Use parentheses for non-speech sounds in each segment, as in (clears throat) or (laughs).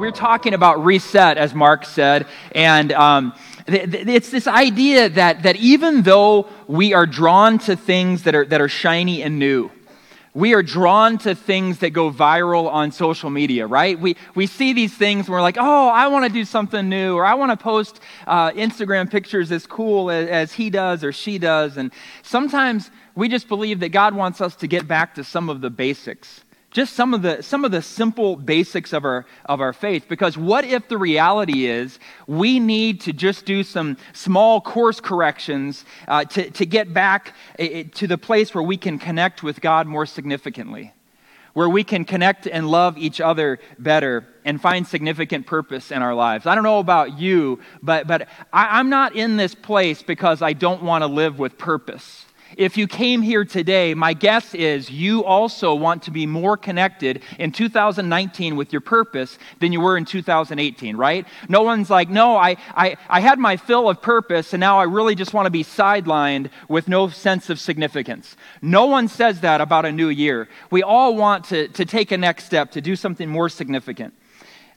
We're talking about reset, as Mark said, and um, th- th- it's this idea that, that even though we are drawn to things that are, that are shiny and new, we are drawn to things that go viral on social media, right? We, we see these things and we're like, oh, I want to do something new, or I want to post uh, Instagram pictures as cool as, as he does or she does. And sometimes we just believe that God wants us to get back to some of the basics just some of the some of the simple basics of our of our faith. Because what if the reality is we need to just do some small course corrections uh, to, to get back uh, uh, to the place where we can connect with god more significantly? Where we can connect and love each other better and find significant purpose in our lives. I don't know about you but but I, i'm not in this place because i don't want to live with purpose if you came here today, my guess is you also want to be more connected in 2019 with your purpose than you were in 2018, right? No one's like, no, I, I, I had my fill of purpose and now I really just want to be sidelined with no sense of significance. No one says that about a new year. We all want to, to take a next step, to do something more significant.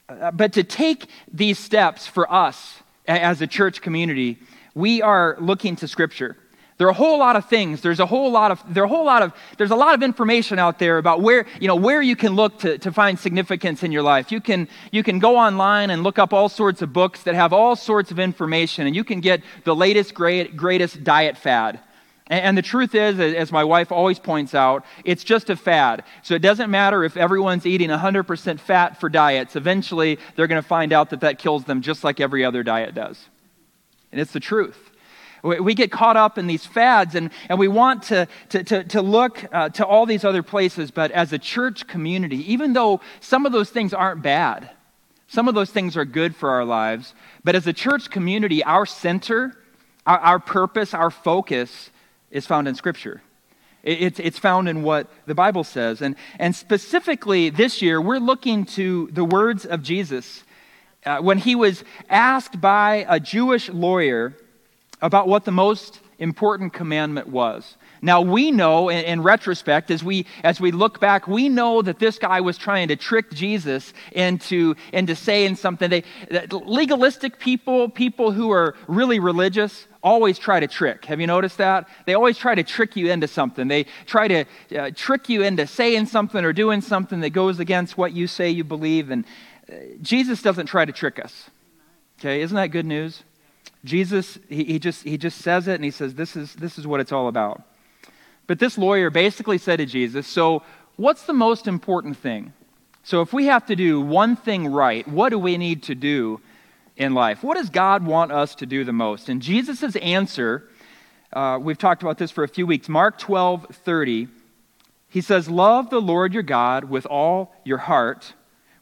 Uh, but to take these steps for us as a church community, we are looking to Scripture. There are a whole lot of things. There's a whole lot of there a whole lot of there's a lot of information out there about where you know where you can look to, to find significance in your life. You can you can go online and look up all sorts of books that have all sorts of information, and you can get the latest great, greatest diet fad. And the truth is, as my wife always points out, it's just a fad. So it doesn't matter if everyone's eating 100% fat for diets. Eventually, they're going to find out that that kills them just like every other diet does. And it's the truth. We get caught up in these fads and, and we want to, to, to, to look uh, to all these other places, but as a church community, even though some of those things aren't bad, some of those things are good for our lives, but as a church community, our center, our, our purpose, our focus is found in Scripture. It's, it's found in what the Bible says. And, and specifically this year, we're looking to the words of Jesus. Uh, when he was asked by a Jewish lawyer about what the most important commandment was. Now we know in, in, retrospect as we as we look back we know that this guy was trying to trick Jesus into into saying something they legalistic people people who are really religious always try to trick. Have you noticed that? They always try to trick you into something. They try to uh, trick you into saying something or doing something that goes against what you say you believe and uh, Jesus doesn't try to trick us. Okay, isn't that good news? Jesus, he, he, just, he just says it and he says, this is, this is what it's all about. But this lawyer basically said to Jesus, So, what's the most important thing? So, if we have to do one thing right, what do we need to do in life? What does God want us to do the most? And Jesus' answer, uh, we've talked about this for a few weeks, Mark 12 30, he says, Love the Lord your God with all your heart,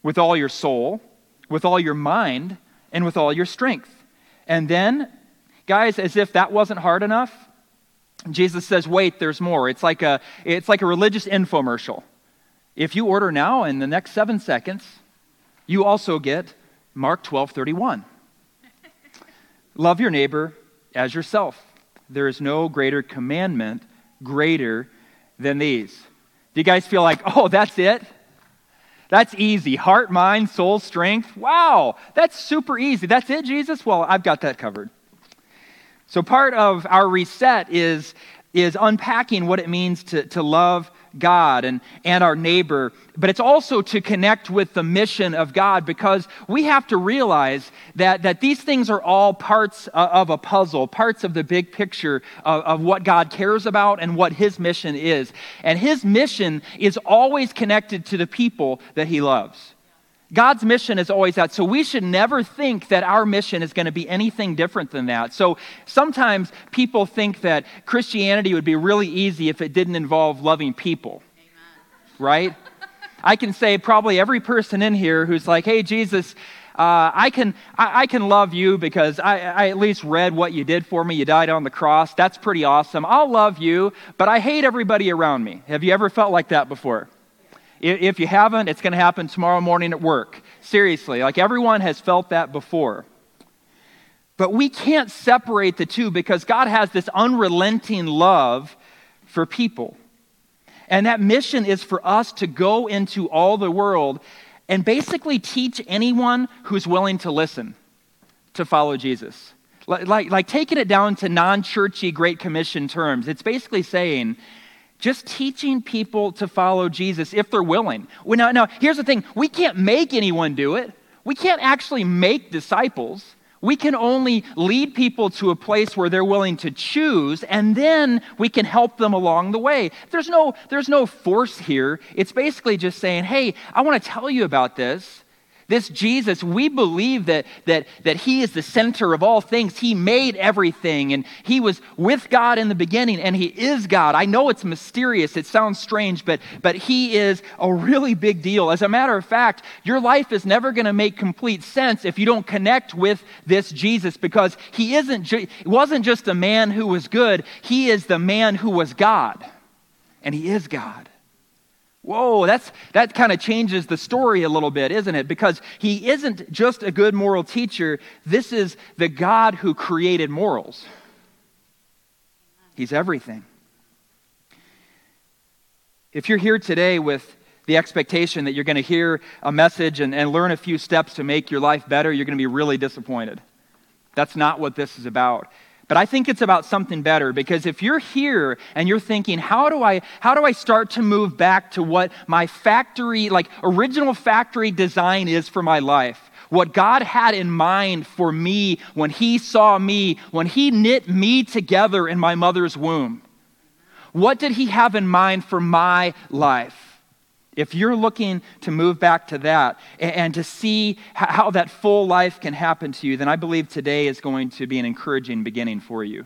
with all your soul, with all your mind, and with all your strength. And then, guys, as if that wasn't hard enough, Jesus says, wait, there's more. It's like a, it's like a religious infomercial. If you order now in the next seven seconds, you also get Mark 12 31. (laughs) Love your neighbor as yourself. There is no greater commandment greater than these. Do you guys feel like, oh, that's it? That's easy. Heart, mind, soul, strength. Wow, that's super easy. That's it, Jesus? Well, I've got that covered. So, part of our reset is, is unpacking what it means to, to love God and, and our neighbor, but it's also to connect with the mission of God because we have to realize that, that these things are all parts of a puzzle, parts of the big picture of, of what God cares about and what His mission is. And His mission is always connected to the people that He loves. God's mission is always that. So we should never think that our mission is going to be anything different than that. So sometimes people think that Christianity would be really easy if it didn't involve loving people. Amen. Right? I can say probably every person in here who's like, hey, Jesus, uh, I, can, I, I, can love you because I, I at least read what you did for me. You died on the cross. That's pretty awesome. I'll love you, but I hate everybody around me. Have you ever felt like that before? If you haven't, it's going to happen tomorrow morning at work. Seriously, like everyone has felt that before. But we can't separate the two because God has this unrelenting love for people. And that mission is for us to go into all the world and basically teach anyone who's willing to listen to follow Jesus. Like, like, like taking it down to non churchy Great Commission terms, it's basically saying, just teaching people to follow Jesus if they're willing. Now, now, here's the thing we can't make anyone do it, we can't actually make disciples. We can only lead people to a place where they're willing to choose, and then we can help them along the way. There's no, there's no force here. It's basically just saying, hey, I want to tell you about this. This Jesus, we believe that, that, that He is the center of all things. He made everything, and He was with God in the beginning, and He is God. I know it's mysterious, it sounds strange, but, but He is a really big deal. As a matter of fact, your life is never going to make complete sense if you don't connect with this Jesus because He isn't ju- wasn't just a man who was good, He is the man who was God, and He is God. Whoa, that's, that kind of changes the story a little bit, isn't it? Because he isn't just a good moral teacher, this is the God who created morals. He's everything. If you're here today with the expectation that you're going to hear a message and, and learn a few steps to make your life better, you're going to be really disappointed. That's not what this is about. But I think it's about something better because if you're here and you're thinking, how do I how do I start to move back to what my factory, like original factory design is for my life? What God had in mind for me when He saw me, when He knit me together in my mother's womb. What did He have in mind for my life? If you're looking to move back to that and, to see how that full life can happen to you, then I believe today is going to be an encouraging beginning for you.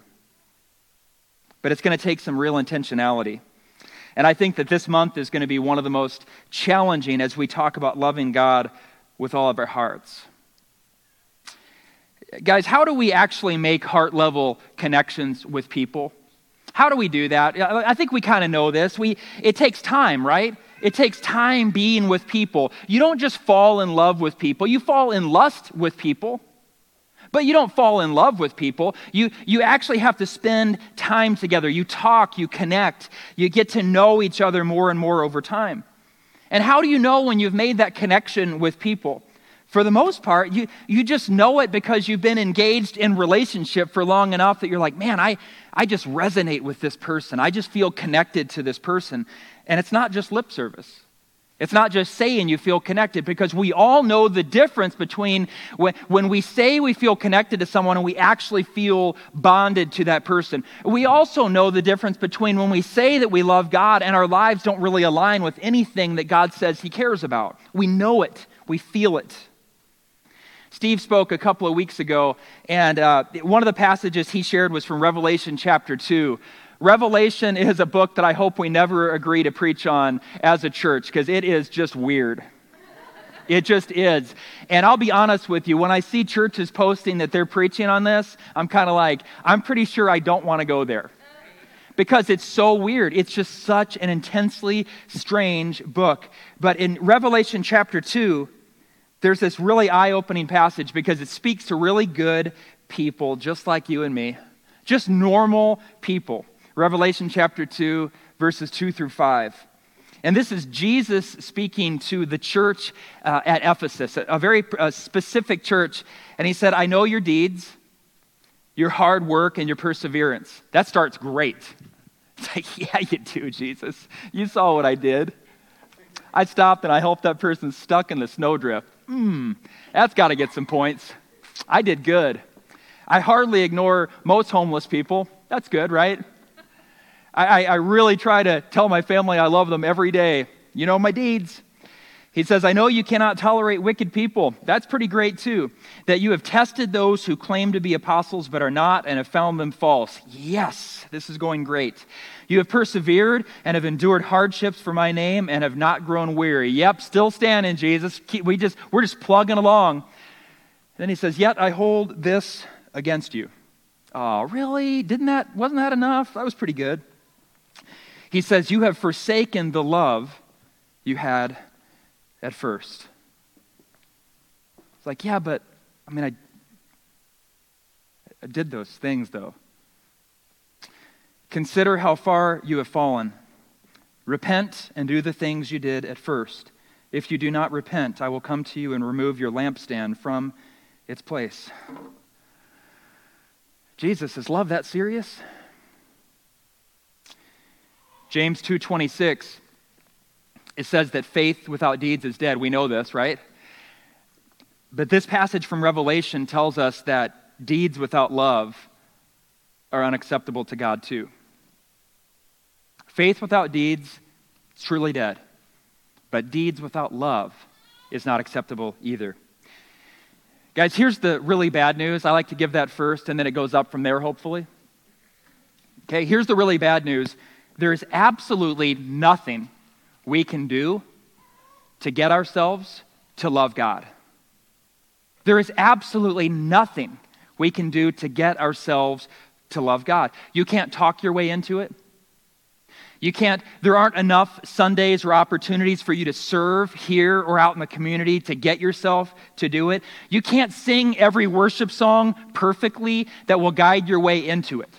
But it's going to take some real intentionality. And I think that this month is going to be one of the most challenging as we talk about loving God with all of our hearts. Guys, how do we actually make heart level connections with people? How do we do that? I think we kind of know this. We, it takes time, right? It takes time being with people. You don't just fall in love with people, you fall in lust with people. But you don't fall in love with people. You, you actually have to spend time together. You talk, you connect, you get to know each other more and more over time. And how do you know when you've made that connection with people? For the most part, you, you just know it because you've been engaged in relationship for long enough that you're like, man, I, I just resonate with this person. I just feel connected to this person. And it's not just lip service. It's not just saying you feel connected because we all know the difference between when, when we say we feel connected to someone and we actually feel bonded to that person. We also know the difference between when we say that we love God and our lives don't really align with anything that God says He cares about. We know it, we feel it. Steve spoke a couple of weeks ago, and uh, one of the passages he shared was from Revelation chapter 2, Revelation is a book that I hope we never agree to preach on as a church because it is just weird. It just is. And I'll be honest with you, when I see churches posting that they're preaching on this, I'm kind of like, I'm pretty sure I don't want to go there. Because it's so weird. It's just such an intensely strange book. But in Revelation chapter 2, there's this really eye opening passage because it speaks to really good people just like you and me, just normal people. Revelation chapter 2, verses 2 through 5. And this is Jesus speaking to the church uh, at Ephesus, a, very specific church. And he said, I know your deeds, your hard work, and your perseverance. That starts great. (laughs) It's like, yeah, you do, Jesus. You saw what I did. I stopped and I helped that person stuck in the snowdrift. Hmm, that's got to get some points. I did good. I hardly ignore most homeless people. That's good, right? I, I really try to tell my family I love them every day. You know my deeds. He says, I know you cannot tolerate wicked people. That's pretty great, too. That you have tested those who claim to be apostles but are not and have found them false. Yes, this is going great. You have persevered and have endured hardships for my name and have not grown weary. Yep, still standing, Jesus. We just, we're just plugging along. Then he says, Yet I hold this against you. Oh, really? Didn't that, wasn't that enough? That was pretty good. He says, You have forsaken the love you had at first. It's like, yeah, but I mean, I, I did those things though. Consider how far you have fallen. Repent and do the things you did at first. If you do not repent, I will come to you and remove your lampstand from its place. Jesus, is love that serious? James 2:26 it says that faith without deeds is dead. We know this, right? But this passage from Revelation tells us that deeds without love are unacceptable to God too. Faith without deeds is truly dead. But deeds without love is not acceptable either. Guys, here's the really bad news. I like to give that first, and then it goes up from there, hopefully. Okay, here's the really bad news there is absolutely nothing we can do to get ourselves to love God. There is absolutely nothing we can do to get ourselves to love God. You can't talk your way into it. You can't, there aren't enough Sundays or opportunities for you to serve here or out in the community to get yourself to do it. You can't sing every worship song perfectly that will guide your way into it.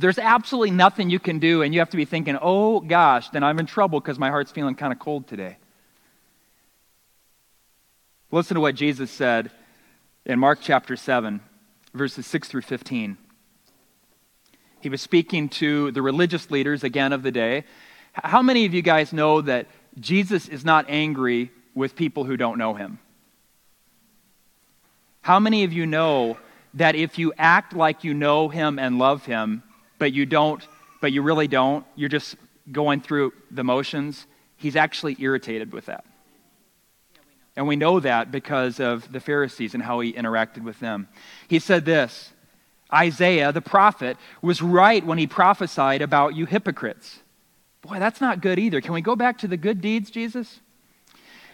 There's absolutely nothing you can do, and you have to be thinking, oh gosh, then I'm in trouble because my heart's feeling kind of cold today. Listen to what Jesus said in Mark chapter 7, verses 6 through 15. He was speaking to the religious leaders again of the day. How many of you guys know that Jesus is not angry with people who don't know him? How many of you know that if you act like you know him and love him, but you don't, but you really don't, you're just going through the motions, he's actually irritated with that. And we know that because of the Pharisees and how he interacted with them. He said this Isaiah, the prophet, was right when he prophesied about you hypocrites. Boy, that's not good either. Can we go back to the good deeds, Jesus?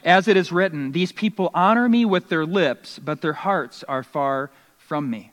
As it is written, these people honor me with their lips, but their hearts are far from me.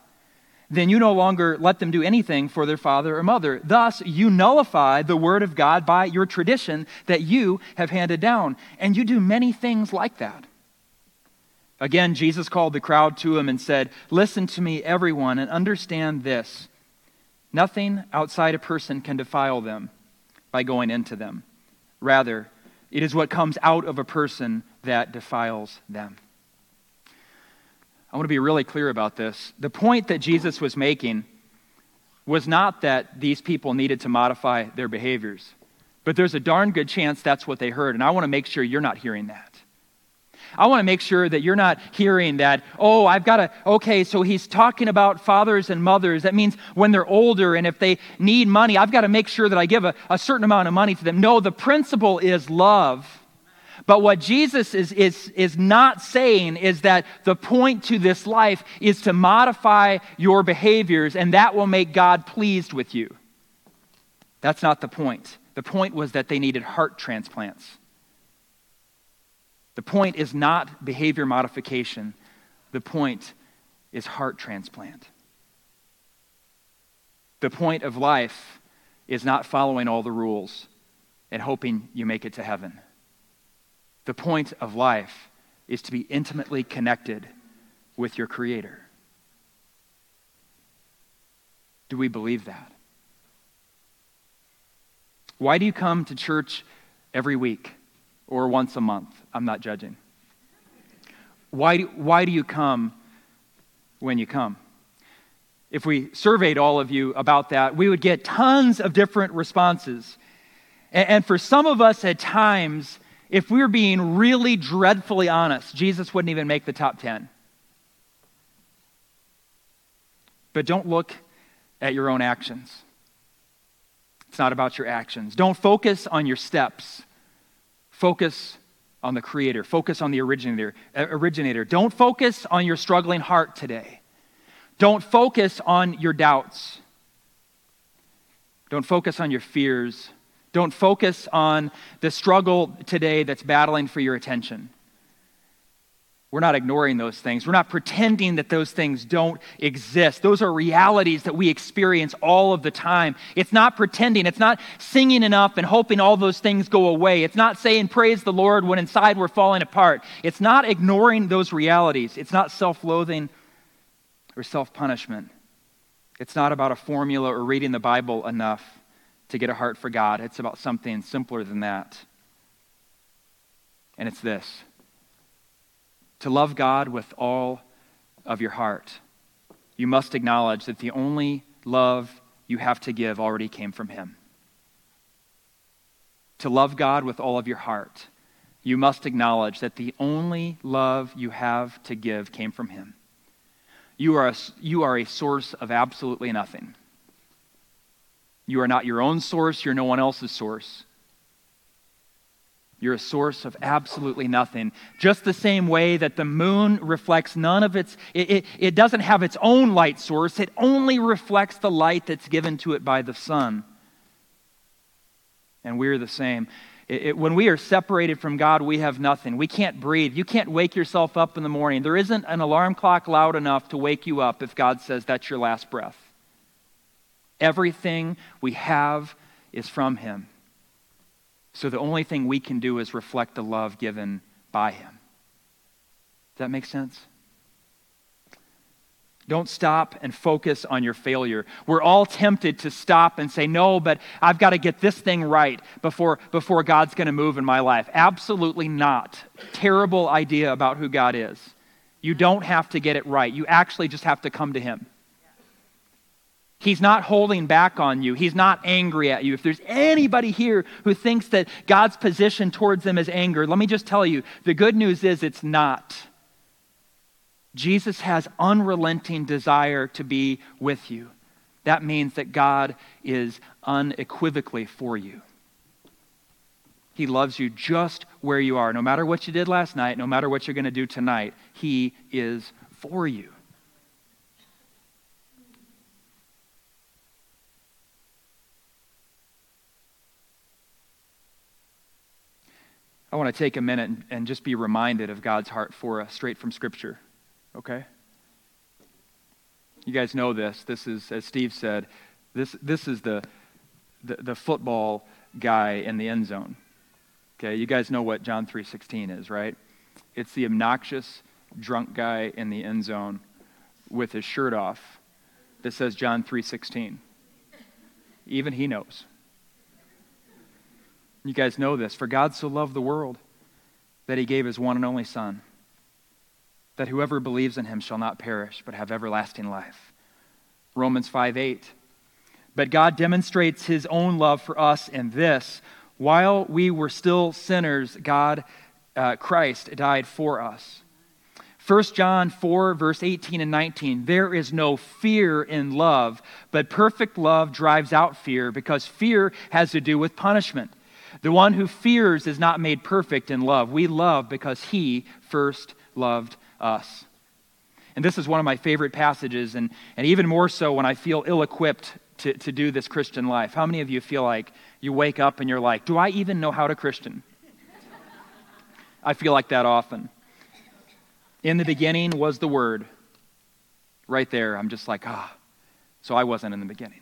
then you no longer let them do anything for their father or mother. Thus, you nullify the word of God by your tradition that you have handed down. And you do many things like that. Again, Jesus called the crowd to him and said, Listen to me, everyone, and understand this. Nothing outside a person can defile them by going into them. Rather, it is what comes out of a person that defiles them. I want to be really clear about this. The point that Jesus was making was not that these people needed to modify their behaviors, but there's a darn good chance that's what they heard, and I want to make sure you're not hearing that. I want to make sure that you're not hearing that, oh, I've got to, okay, so he's talking about fathers and mothers. That means when they're older and if they need money, I've got to make sure that I give a, a certain amount of money to them. No, the principle is love. But what Jesus is, is, is not saying is that the point to this life is to modify your behaviors and that will make God pleased with you. That's not the point. The point was that they needed heart transplants. The point is not behavior modification, the point is heart transplant. The point of life is not following all the rules and hoping you make it to heaven. The point of life is to be intimately connected with your Creator. Do we believe that? Why do you come to church every week or once a month? I'm not judging. Why do, why do you come when you come? If we surveyed all of you about that, we would get tons of different responses. And, and for some of us at times, if we were being really dreadfully honest, Jesus wouldn't even make the top 10. But don't look at your own actions. It's not about your actions. Don't focus on your steps. Focus on the creator. Focus on the originator. Uh, originator. Don't focus on your struggling heart today. Don't focus on your doubts. Don't focus on your fears Don't focus on the struggle today that's battling for your attention. We're not ignoring those things. We're not pretending that those things don't exist. Those are realities that we experience all of the time. It's not pretending. It's not singing enough and hoping all those things go away. It's not saying praise the Lord when inside we're falling apart. It's not ignoring those realities. It's not self loathing or self punishment. It's not about a formula or reading the Bible enough to get a heart for God. It's about something simpler than that. And it's this to love God with all of your heart, you must acknowledge that the only love you have to give already came from Him. To love God with all of your heart, you must acknowledge that the only love you have to give came from Him. You are a, you are a source of absolutely nothing. You are not your own source, you're no one else's source. You're a source of absolutely nothing. Just the same way that the moon reflects none of its, it, it, it, doesn't have its own light source, it only reflects the light that's given to it by the sun. And we're the same. It, when we are separated from God, we have nothing. We can't breathe. You can't wake yourself up in the morning. There isn't an alarm clock loud enough to wake you up if God says that's your last breath. Everything we have is from Him. So the only thing we can do is reflect the love given by Him. Does that make sense? Don't stop and focus on your failure. We're all tempted to stop and say, No, but I've got to get this thing right before, before God's going to move in my life. Absolutely not. Terrible idea about who God is. You don't have to get it right, you actually just have to come to Him. He's not holding back on you. He's not angry at you. If there's anybody here who thinks that God's position towards them is anger, let me just tell you the good news is it's not. Jesus has unrelenting desire to be with you. That means that God is unequivocally for you. He loves you just where you are. No matter what you did last night, no matter what you're going to do tonight, He is for you. I want to take a minute and, just be reminded of God's heart for us straight from Scripture. Okay? You guys know this. This is, as Steve said, this, this is the, the, the football guy in the end zone. Okay, you guys know what John 3.16 is, right? It's the obnoxious drunk guy in the end zone with his shirt off that says John 3.16. Even he knows. You guys know this. For God so loved the world that he gave his one and only Son, that whoever believes in him shall not perish, but have everlasting life. Romans 5 8. But God demonstrates his own love for us in this while we were still sinners, God, uh, Christ, died for us. 1 John 4, verse 18 and 19. There is no fear in love, but perfect love drives out fear because fear has to do with punishment. The one who fears is not made perfect in love. We love because he first loved us. And this is one of my favorite passages, and, and even more so when I feel ill equipped to, to do this Christian life. How many of you feel like you wake up and you're like, Do I even know how to Christian? (laughs) I feel like that often. In the beginning was the Word. Right there, I'm just like, ah. So I wasn't in the beginning.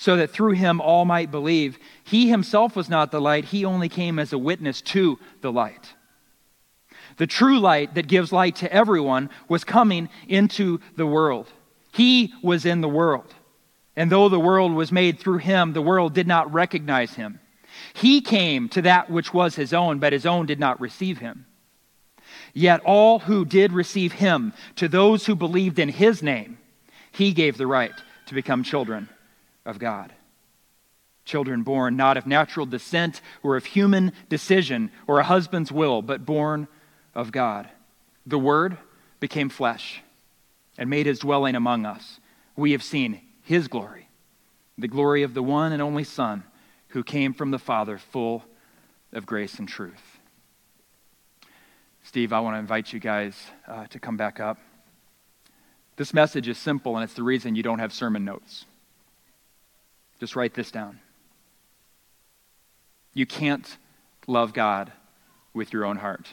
so that through him all might believe. He himself was not the light, he only came as a witness to the light. The true light that gives light to everyone was coming into the world. He was in the world. And though the world was made through him, the world did not recognize him. He came to that which was his own, but his own did not receive him. Yet all who did receive him, to those who believed in his name, he gave the right to become children of God. Children born not of natural descent or of human decision or a husband's will, but born of God. The Word became flesh and made his dwelling among us. We have seen his glory, the glory of the one and only Son who came from the Father, full of grace and truth. Steve, I want to invite you guys uh, to come back up. This message is simple, and it's the reason you don't have sermon notes. Just write this down. You can't love God with your own heart.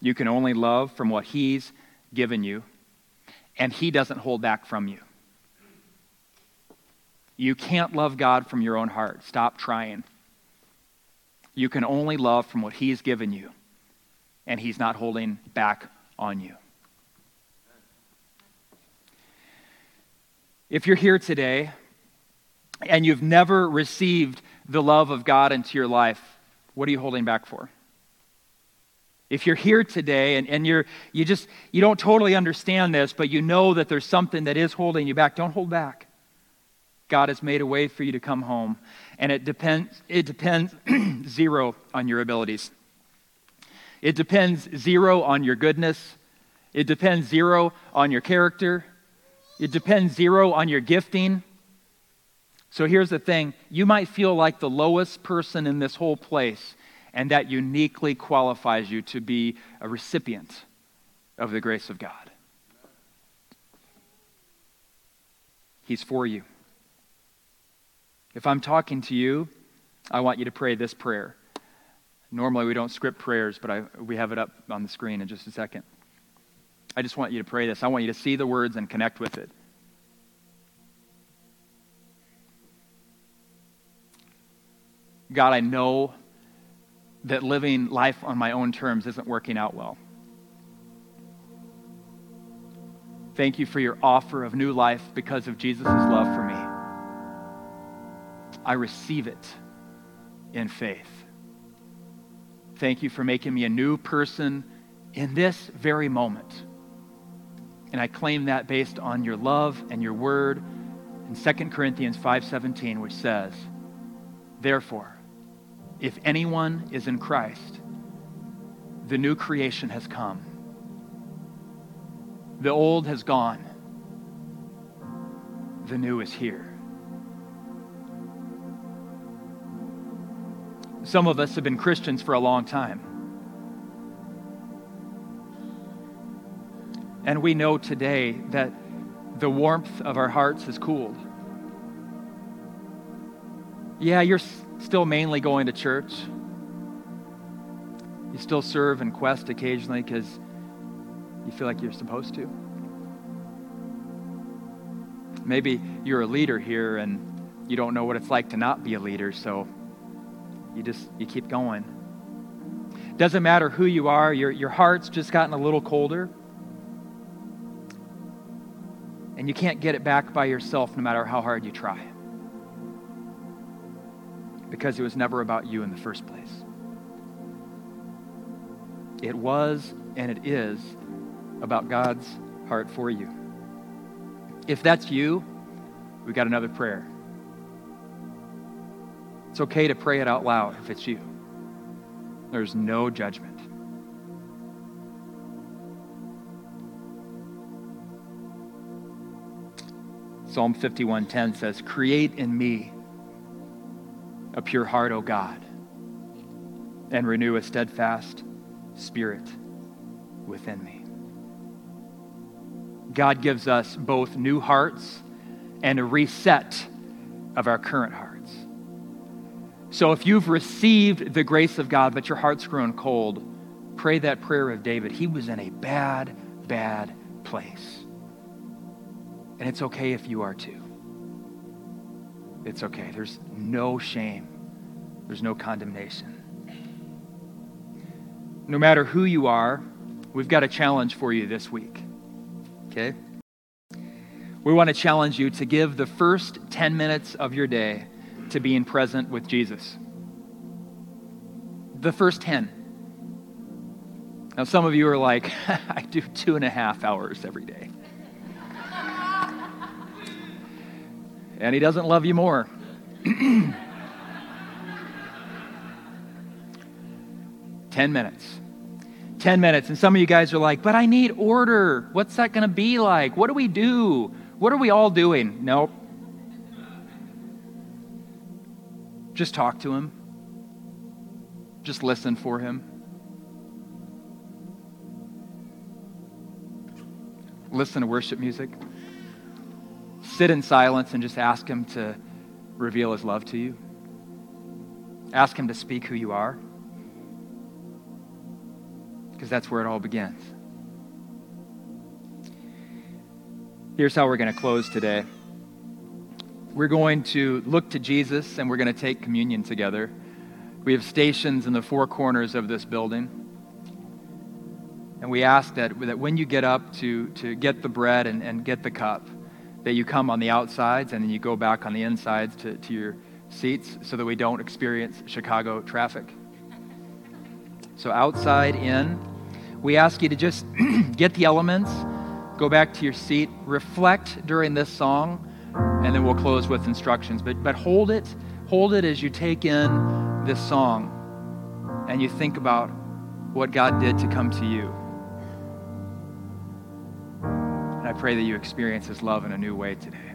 You can only love from what He's given you, and He doesn't hold back from you. You can't love God from your own heart. Stop trying. You can only love from what He's given you, and He's not holding back on you. If you're here today and you've never received the love of God into your life, what are you holding back for? If you're here today and, and you're, you just you don't totally understand this, but you know that there's something that is holding you back, don't hold back. God has made a way for you to come home. And it depends, it depends (clears throat) zero on your abilities. It depends zero on your goodness. It depends zero on your character. It depends zero on your gifting. So here's the thing you might feel like the lowest person in this whole place, and that uniquely qualifies you to be a recipient of the grace of God. He's for you. If I'm talking to you, I want you to pray this prayer. Normally, we don't script prayers, but I, we have it up on the screen in just a second. I just want you to pray this. I want you to see the words and connect with it. God, I know that living life on my own terms isn't working out well. Thank you for your offer of new life because of Jesus' love for me. I receive it in faith. Thank you for making me a new person in this very moment. And I claim that based on your love and your word in 2 Corinthians 5:17 which says, "Therefore, if anyone is in Christ, the new creation has come. The old has gone. The new is here." Some of us have been Christians for a long time. And we know today that the warmth of our hearts has cooled. Yeah, you're still mainly going to church. You still serve and quest occasionally because you feel like you're supposed to. Maybe you're a leader here and you don't know what it's like to not be a leader, so you just you keep going. Doesn't matter who you are, your, your heart's just gotten a little colder. And you can't get it back by yourself no matter how hard you try. Because it was never about you in the first place. It was and it is about God's heart for you. If that's you, we got another prayer. It's okay to pray it out loud if it's you. There's no judgment. Psalm 51:10 says, "Create in me a pure heart, O God, and renew a steadfast spirit within me." God gives us both new hearts and a reset of our current hearts. So if you've received the grace of God, but your heart's grown cold, pray that prayer of David. He was in a bad, bad place. And it's okay if you are too. It's okay. There's no shame, there's no condemnation. No matter who you are, we've got a challenge for you this week. Okay? We want to challenge you to give the first 10 minutes of your day to being present with Jesus. The first 10. Now, some of you are like, (laughs) I do two and a half hours every day. And he doesn't love you more. (clears throat) Ten minutes. 10 minutes. And some of you guys are like, but I need order. What's that going to be like? What do we do? What are we all doing? Nope. Just talk to him, just listen for him. Listen to worship music. Sit in silence and just ask him to reveal his love to you. Ask him to speak who you are because that's where it all begins. Here's how we're going to close today. We're going to look to Jesus and we're going to take communion together. We have stations in the four corners of this building. And we ask that, that when you get up to, to get the bread and, and get the cup, that you come on the outsides and then you go back on the insides to, to your seats so that we don't experience Chicago traffic. So outside in, we ask you to just (clears throat) get the elements, go back to your seat, reflect during this song, and then we'll close with instructions. But, but hold it, hold it as you take in this song and you think about what God did to come to you. I pray that you experience His love in a new way today.